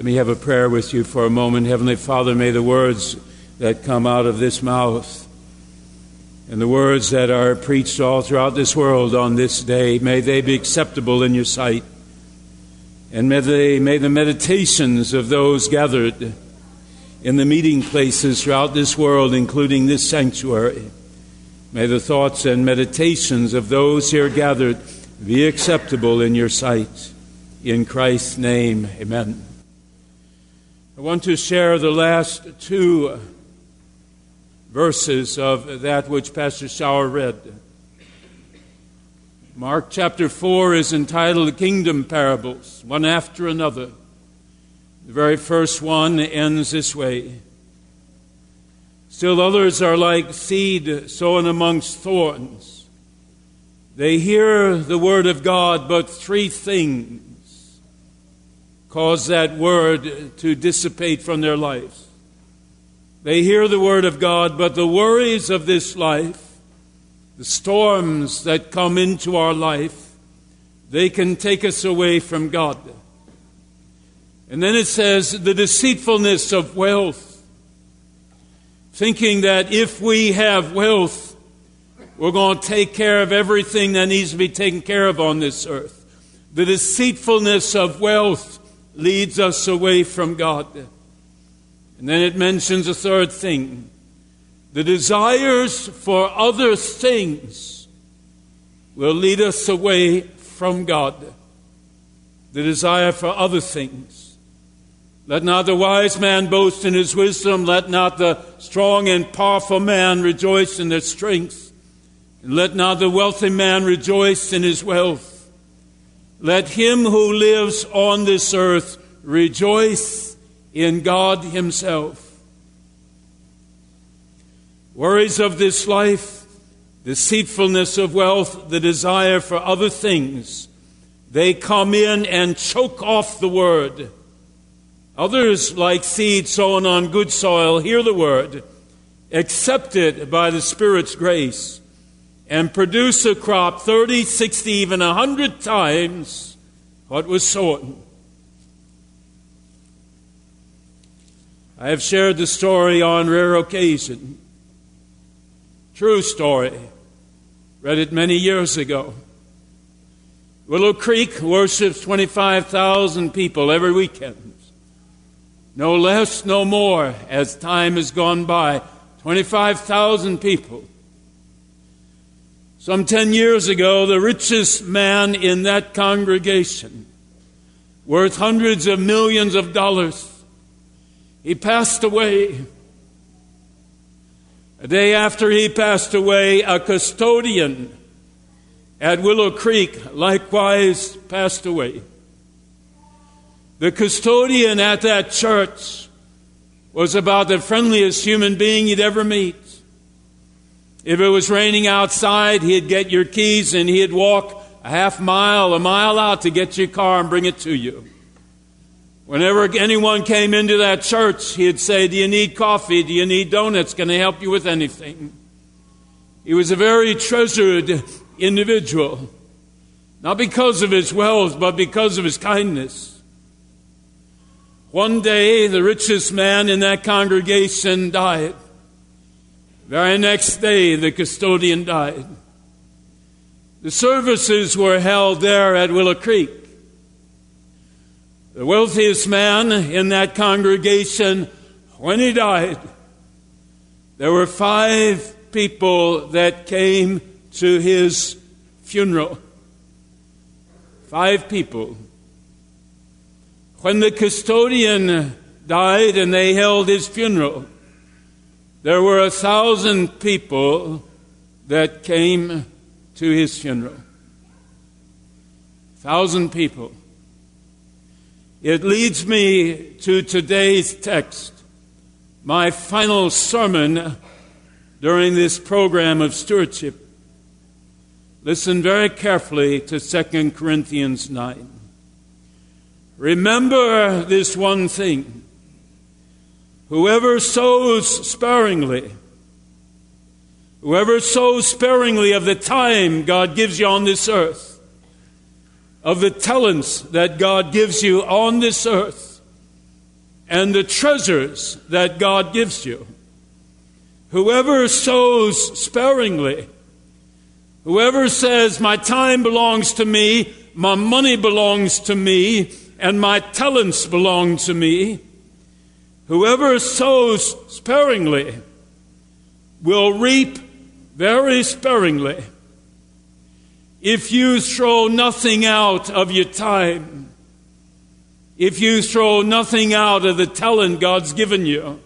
Let me have a prayer with you for a moment. Heavenly Father, may the words that come out of this mouth and the words that are preached all throughout this world on this day, may they be acceptable in your sight. And may, they, may the meditations of those gathered in the meeting places throughout this world, including this sanctuary, may the thoughts and meditations of those here gathered be acceptable in your sight. In Christ's name, amen. I want to share the last two verses of that which Pastor Schauer read. Mark chapter 4 is entitled Kingdom Parables, one after another. The very first one ends this way Still others are like seed sown amongst thorns. They hear the word of God, but three things cause that word to dissipate from their lives. They hear the word of God, but the worries of this life, the storms that come into our life, they can take us away from God. And then it says the deceitfulness of wealth, thinking that if we have wealth, we're going to take care of everything that needs to be taken care of on this earth. The deceitfulness of wealth leads us away from God. And then it mentions a third thing the desires for other things will lead us away from God. The desire for other things. Let not the wise man boast in his wisdom. Let not the strong and powerful man rejoice in their strength. And let not the wealthy man rejoice in his wealth. Let him who lives on this earth rejoice in God Himself. Worries of this life, deceitfulness of wealth, the desire for other things, they come in and choke off the word. Others, like seed sown on good soil, hear the word, accept it by the Spirit's grace and produce a crop 30, 60, even 100 times what was sown. I have shared the story on rare occasion. True story. Read it many years ago. Willow Creek worships 25,000 people every weekend. No less, no more, as time has gone by. 25,000 people. Some 10 years ago, the richest man in that congregation, worth hundreds of millions of dollars, he passed away. A day after he passed away, a custodian at Willow Creek likewise passed away. The custodian at that church was about the friendliest human being you'd ever meet. If it was raining outside, he'd get your keys and he'd walk a half mile, a mile out to get your car and bring it to you. Whenever anyone came into that church, he'd say, Do you need coffee? Do you need donuts? Can I help you with anything? He was a very treasured individual, not because of his wealth, but because of his kindness. One day, the richest man in that congregation died. Very next day, the custodian died. The services were held there at Willow Creek. The wealthiest man in that congregation, when he died, there were five people that came to his funeral. Five people. When the custodian died and they held his funeral, there were a thousand people that came to his funeral. Thousand people. It leads me to today's text, my final sermon during this program of stewardship. Listen very carefully to 2 Corinthians 9. Remember this one thing whoever sows sparingly, whoever sows sparingly of the time God gives you on this earth, of the talents that God gives you on this earth and the treasures that God gives you. Whoever sows sparingly, whoever says, My time belongs to me, my money belongs to me, and my talents belong to me, whoever sows sparingly will reap very sparingly if you throw nothing out of your time, if you throw nothing out of the talent God's given you,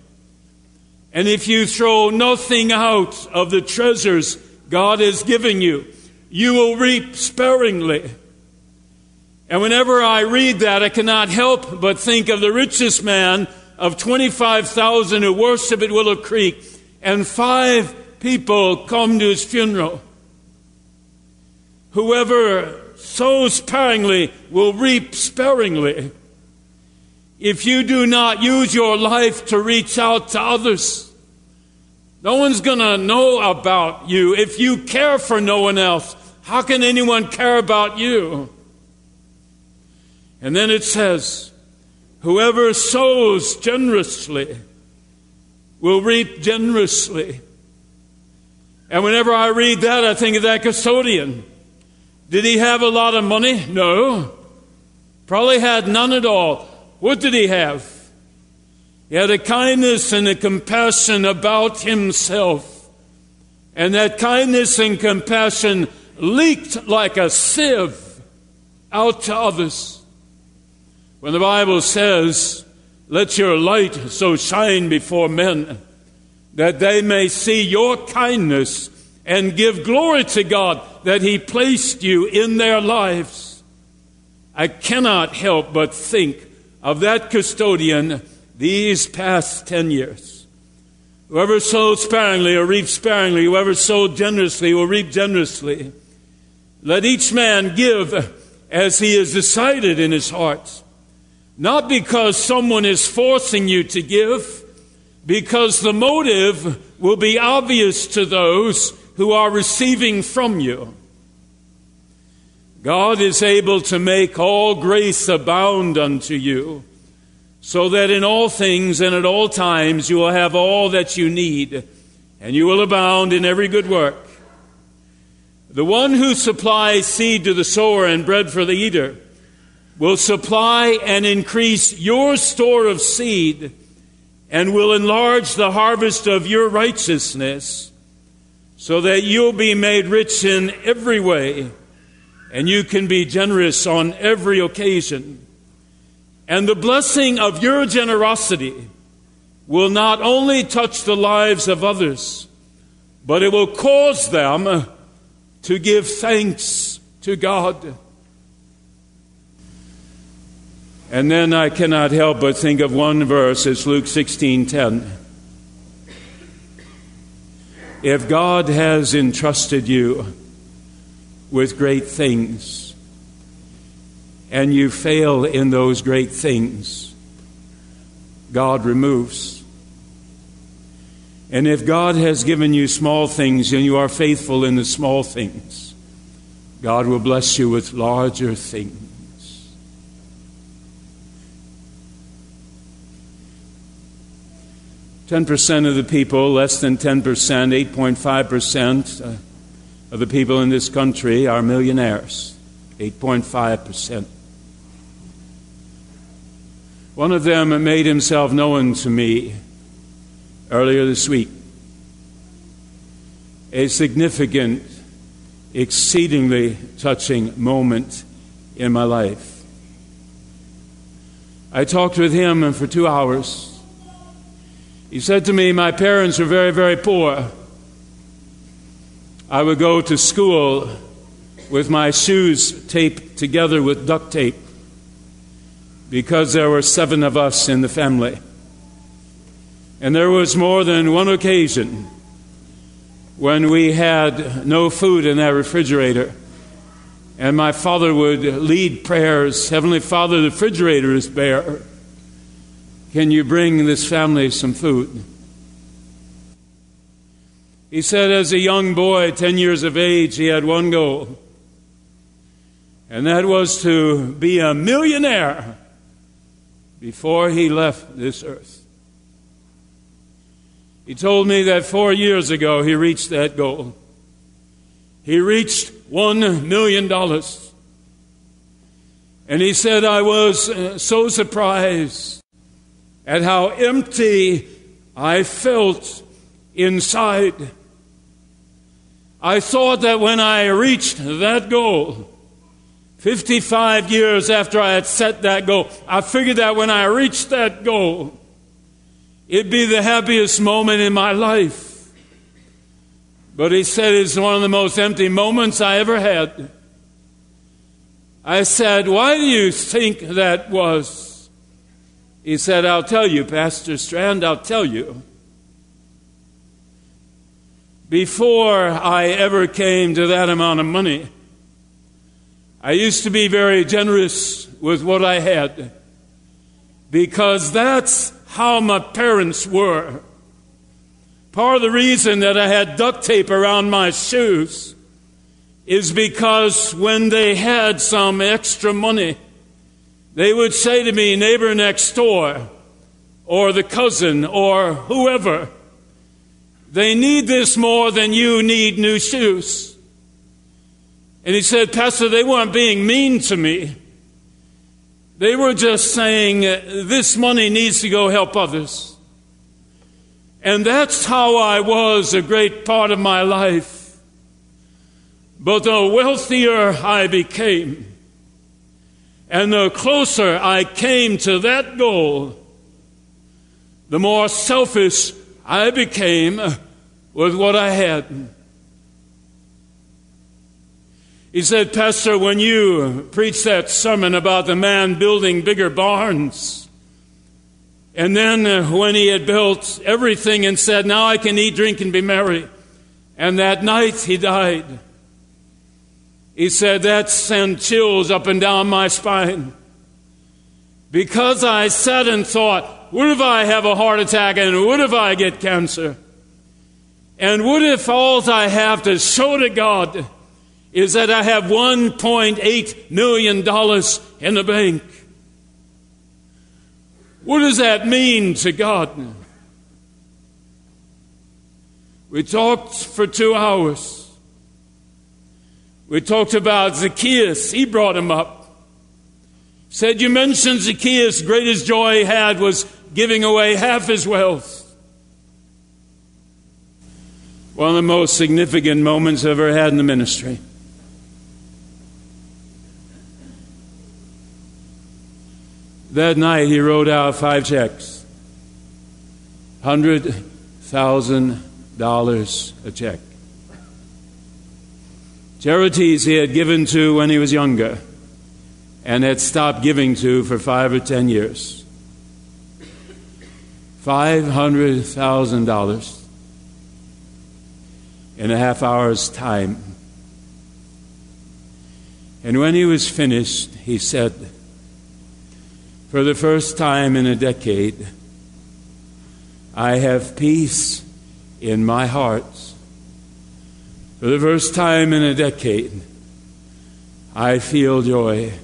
and if you throw nothing out of the treasures God has given you, you will reap sparingly. And whenever I read that, I cannot help but think of the richest man of 25,000 who worship at Willow Creek, and five people come to his funeral. Whoever sows sparingly will reap sparingly. If you do not use your life to reach out to others, no one's going to know about you. If you care for no one else, how can anyone care about you? And then it says, Whoever sows generously will reap generously. And whenever I read that, I think of that custodian did he have a lot of money? No. Probably had none at all. What did he have? He had a kindness and a compassion about himself. And that kindness and compassion leaked like a sieve out to others. When the Bible says, Let your light so shine before men that they may see your kindness and give glory to God that He placed you in their lives. I cannot help but think of that custodian these past 10 years. Whoever sowed sparingly will reap sparingly. Whoever sowed generously will reap generously. Let each man give as he has decided in his heart. Not because someone is forcing you to give, because the motive will be obvious to those who are receiving from you. God is able to make all grace abound unto you, so that in all things and at all times you will have all that you need, and you will abound in every good work. The one who supplies seed to the sower and bread for the eater will supply and increase your store of seed and will enlarge the harvest of your righteousness so that you'll be made rich in every way and you can be generous on every occasion. And the blessing of your generosity will not only touch the lives of others, but it will cause them to give thanks to God. And then I cannot help but think of one verse, it's Luke 16:10. If God has entrusted you with great things and you fail in those great things, God removes. And if God has given you small things and you are faithful in the small things, God will bless you with larger things. 10% of the people, less than 10%, 8.5% uh, of the people in this country are millionaires. 8.5%. One of them made himself known to me earlier this week. A significant, exceedingly touching moment in my life. I talked with him for two hours. He said to me, My parents were very, very poor. I would go to school with my shoes taped together with duct tape because there were seven of us in the family. And there was more than one occasion when we had no food in that refrigerator. And my father would lead prayers Heavenly Father, the refrigerator is bare. Can you bring this family some food? He said, as a young boy, 10 years of age, he had one goal, and that was to be a millionaire before he left this earth. He told me that four years ago he reached that goal. He reached one million dollars. And he said, I was uh, so surprised at how empty I felt inside. I thought that when I reached that goal, 55 years after I had set that goal, I figured that when I reached that goal, it'd be the happiest moment in my life. But he said it's one of the most empty moments I ever had. I said, Why do you think that was? He said, I'll tell you, Pastor Strand, I'll tell you. Before I ever came to that amount of money, I used to be very generous with what I had because that's how my parents were. Part of the reason that I had duct tape around my shoes is because when they had some extra money, they would say to me, neighbor next door, or the cousin, or whoever, they need this more than you need new shoes. And he said, Pastor, they weren't being mean to me. They were just saying, this money needs to go help others. And that's how I was a great part of my life. But the wealthier I became, and the closer I came to that goal, the more selfish I became with what I had. He said, Pastor, when you preached that sermon about the man building bigger barns, and then when he had built everything and said, Now I can eat, drink, and be merry, and that night he died, he said, That sent chills up and down my spine. Because I sat and thought, what if I have a heart attack and what if I get cancer? And what if all I have to show to God is that I have $1.8 million in the bank? What does that mean to God? We talked for two hours. We talked about Zacchaeus. He brought him up. Said, You mentioned Zacchaeus' greatest joy he had was giving away half his wealth. One of the most significant moments I've ever had in the ministry. That night, he wrote out five checks $100,000 a check. Charities he had given to when he was younger and had stopped giving to for five or ten years. $500,000 in a half hour's time. And when he was finished, he said, For the first time in a decade, I have peace in my heart. For the first time in a decade, I feel joy,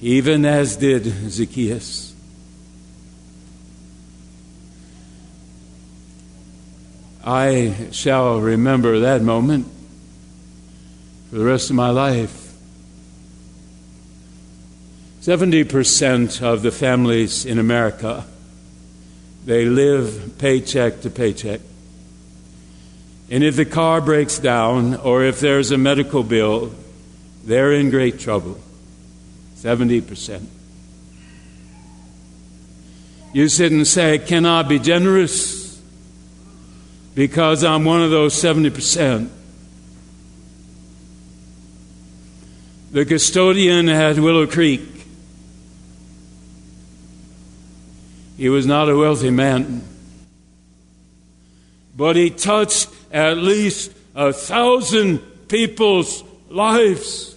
even as did Zacchaeus. I shall remember that moment for the rest of my life. 70% of the families in America they live paycheck to paycheck. And if the car breaks down or if there's a medical bill, they're in great trouble. 70%. You sit and say, Can I be generous? because I'm one of those 70%. The custodian at Willow Creek He was not a wealthy man. But he touched at least a thousand people's lives.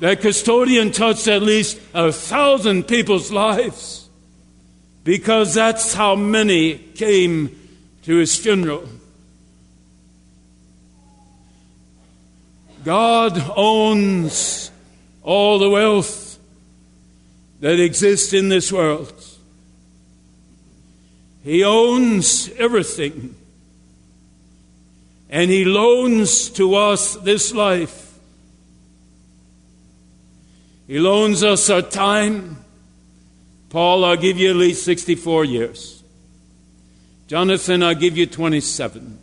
That custodian touched at least a thousand people's lives because that's how many came to his funeral. God owns all the wealth that exists in this world. He owns everything. And He loans to us this life. He loans us our time. Paul, I'll give you at least 64 years. Jonathan, I'll give you 27.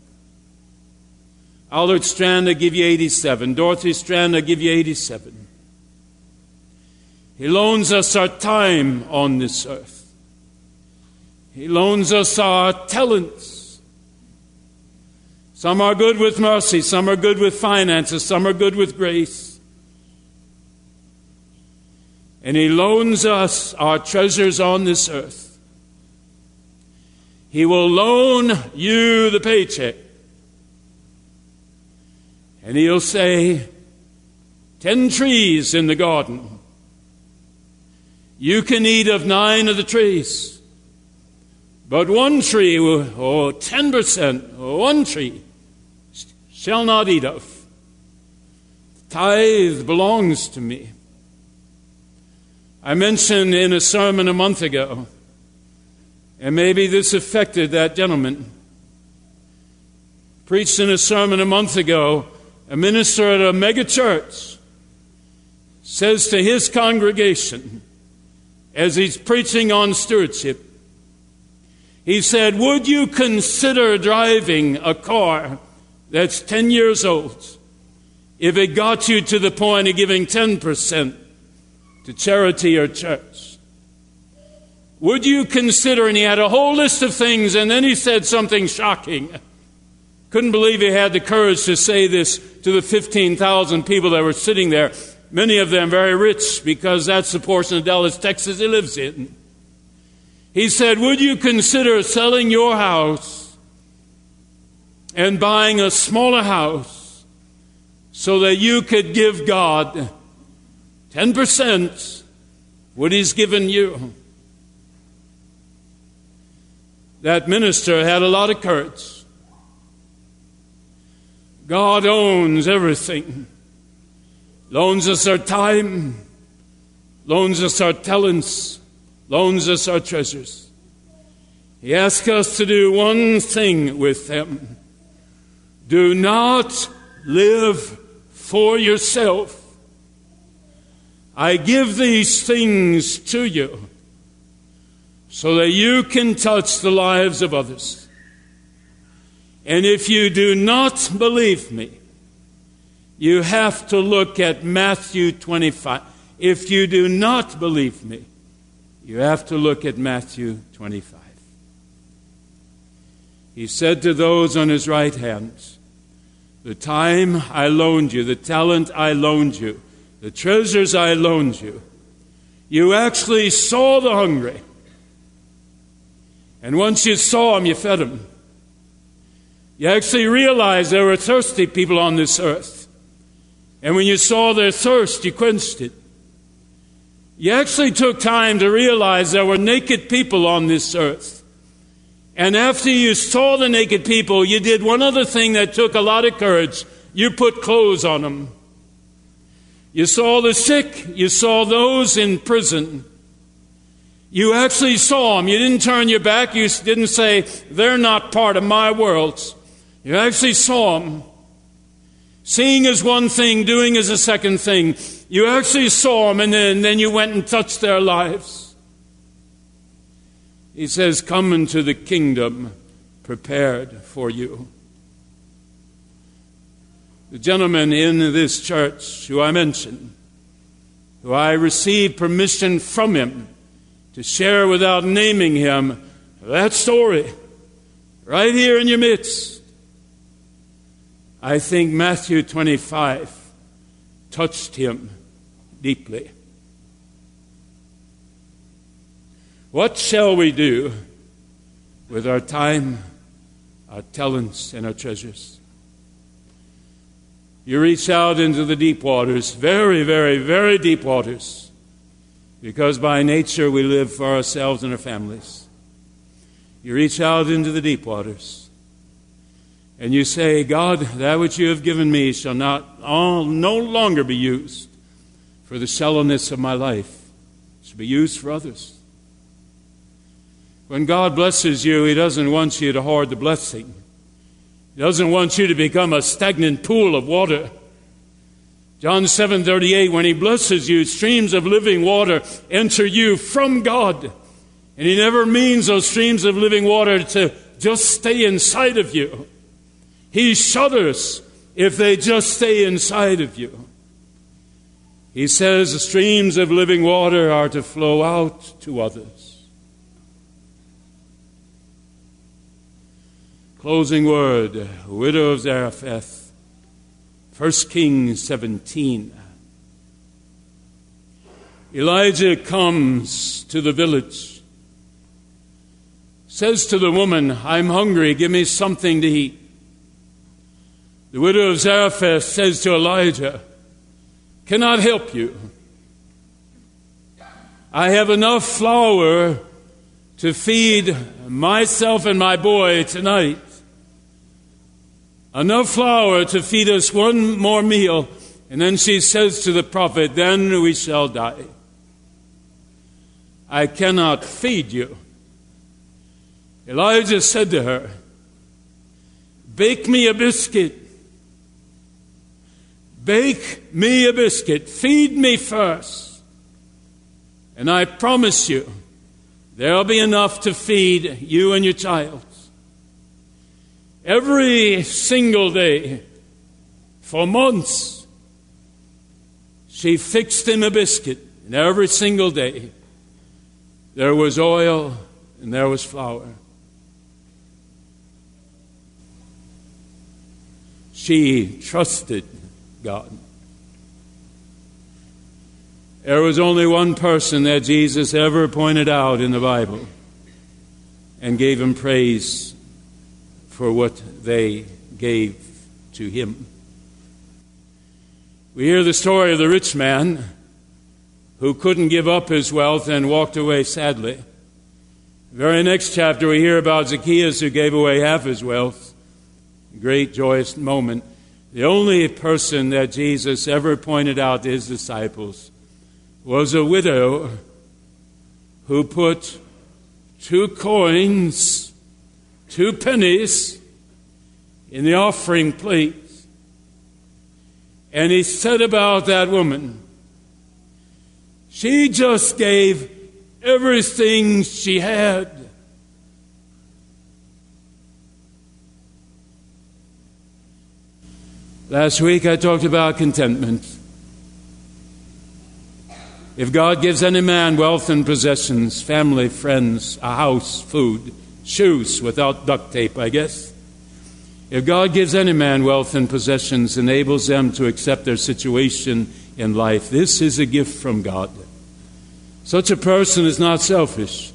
Albert Strand, I'll give you 87. Dorothy Strand, I'll give you 87. He loans us our time on this earth. He loans us our talents. Some are good with mercy, some are good with finances, some are good with grace. And He loans us our treasures on this earth. He will loan you the paycheck. And He'll say, Ten trees in the garden. You can eat of nine of the trees. But one tree, or ten percent, or one tree, shall not eat of. Tithe belongs to me. I mentioned in a sermon a month ago, and maybe this affected that gentleman. Preached in a sermon a month ago, a minister at a megachurch says to his congregation, as he's preaching on stewardship, he said, Would you consider driving a car that's 10 years old if it got you to the point of giving 10%? to charity or church? Would you consider, and he had a whole list of things, and then he said something shocking. Couldn't believe he had the courage to say this to the 15,000 people that were sitting there, many of them very rich because that's the portion of Dallas, Texas he lives in. He said, Would you consider selling your house and buying a smaller house so that you could give God 10% what he's given you. That minister had a lot of courage. God owns everything. Loans us our time, loans us our talents, loans us our treasures. He asks us to do one thing with them. Do not live for yourself I give these things to you so that you can touch the lives of others. And if you do not believe me, you have to look at Matthew 25. If you do not believe me, you have to look at Matthew 25. He said to those on his right hand, The time I loaned you, the talent I loaned you, the treasures I loaned you. You actually saw the hungry. And once you saw them, you fed them. You actually realized there were thirsty people on this earth. And when you saw their thirst, you quenched it. You actually took time to realize there were naked people on this earth. And after you saw the naked people, you did one other thing that took a lot of courage. You put clothes on them. You saw the sick. You saw those in prison. You actually saw them. You didn't turn your back. You didn't say, they're not part of my world. You actually saw them. Seeing is one thing, doing is a second thing. You actually saw them, and then, then you went and touched their lives. He says, Come into the kingdom prepared for you. The gentleman in this church who I mentioned, who I received permission from him to share without naming him that story right here in your midst. I think Matthew 25 touched him deeply. What shall we do with our time, our talents, and our treasures? You reach out into the deep waters, very, very, very deep waters, because by nature we live for ourselves and our families. You reach out into the deep waters, and you say, God, that which you have given me shall not all, no longer be used for the shallowness of my life, it shall be used for others. When God blesses you, He doesn't want you to hoard the blessing. He doesn't want you to become a stagnant pool of water. John 7:38 when he blesses you streams of living water enter you from God. And he never means those streams of living water to just stay inside of you. He shudders if they just stay inside of you. He says the streams of living water are to flow out to others. Closing word, widow of Zarephath, 1 Kings 17. Elijah comes to the village, says to the woman, I'm hungry, give me something to eat. The widow of Zarephath says to Elijah, Cannot help you. I have enough flour to feed myself and my boy tonight enough flour to feed us one more meal. And then she says to the prophet, Then we shall die. I cannot feed you. Elijah said to her, Bake me a biscuit. Bake me a biscuit. Feed me first. And I promise you, there'll be enough to feed you and your child every single day for months. She fixed him a biscuit, and every single day there was oil and there was flour. She trusted God. There was only one person that Jesus ever pointed out in the Bible and gave him praise for what they gave to him. We hear the story of the rich man who couldn't give up his wealth and walked away sadly. The very next chapter, we hear about Zacchaeus who gave away half his wealth. Great joyous moment. The only person that Jesus ever pointed out to his disciples was a widow who put two coins two pennies in the offering plate. And he said about that woman, she just gave everything she had. Last week I talked about contentment. If God gives any man wealth and possessions, family, friends, a house, food, shoes without duct tape, I guess. If God gives any man wealth and possessions, enables them to accept their situation in life, this is a gift from God. Such a person is not selfish.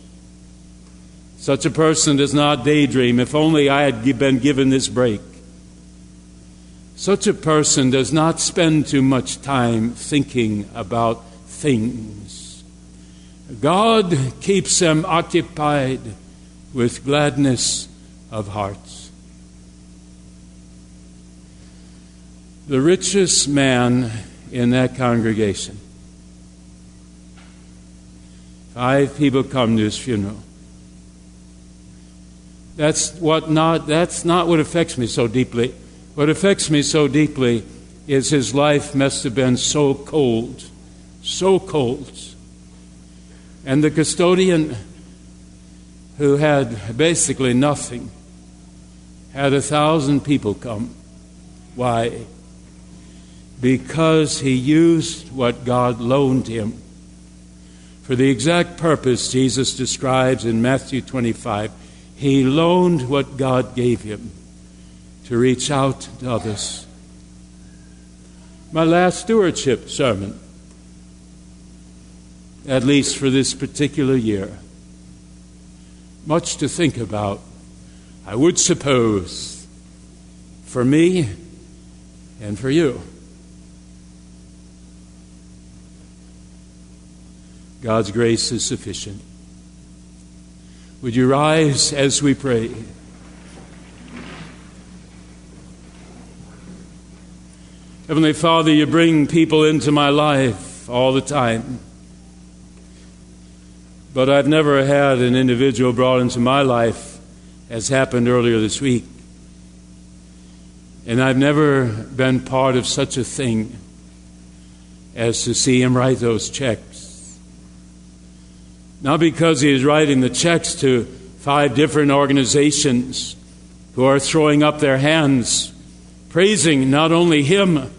Such a person does not daydream, if only I had been given this break. Such a person does not spend too much time thinking about things. God keeps them occupied with gladness of hearts. The richest man in that congregation. Five people come to his funeral. That's what not that's not what affects me so deeply. What affects me so deeply is his life must have been so cold, so cold. And the custodian who had basically nothing, had a thousand people come. Why? Because he used what God loaned him for the exact purpose Jesus describes in Matthew 25. He loaned what God gave him to reach out to others. My last stewardship sermon, at least for this particular year Much to think about, I would suppose, for me and for you. God's grace is sufficient. Would you rise as we pray? Heavenly Father, you bring people into my life all the time. But I've never had an individual brought into my life as happened earlier this week. And I've never been part of such a thing as to see him write those checks. Not because he is writing the checks to five different organizations who are throwing up their hands, praising not only him,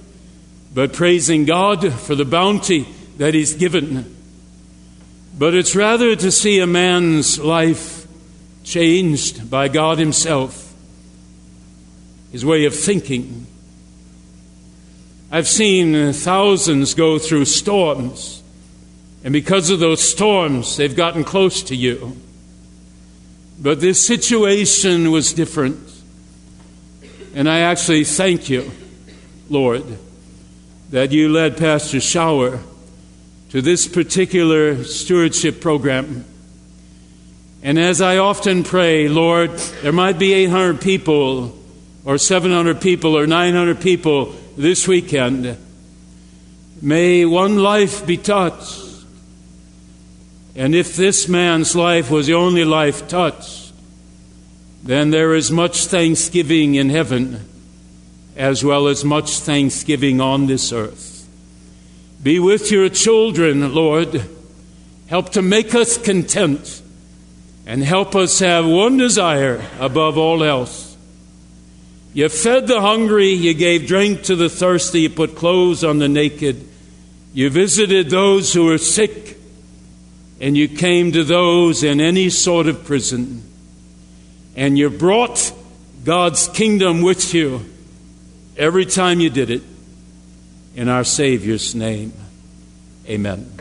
but praising God for the bounty that he's given. But it's rather to see a man's life changed by God Himself, his way of thinking. I've seen thousands go through storms and because of those storms, they've gotten close to you. But this situation was different. And I actually thank you, Lord, that you led Pastor Schauer to this particular stewardship program. And as I often pray, Lord, there might be 800 people or 700 people or 900 people this weekend. May one life be touched and if this man's life was the only life touched, then there is much thanksgiving in heaven as well as much thanksgiving on this earth. Be with your children, Lord. Help to make us content and help us have one desire above all else. You fed the hungry, you gave drink to the thirsty, you put clothes on the naked, you visited those who were sick and you came to those in any sort of prison, and you brought God's kingdom with you every time you did it. In our Savior's name, amen.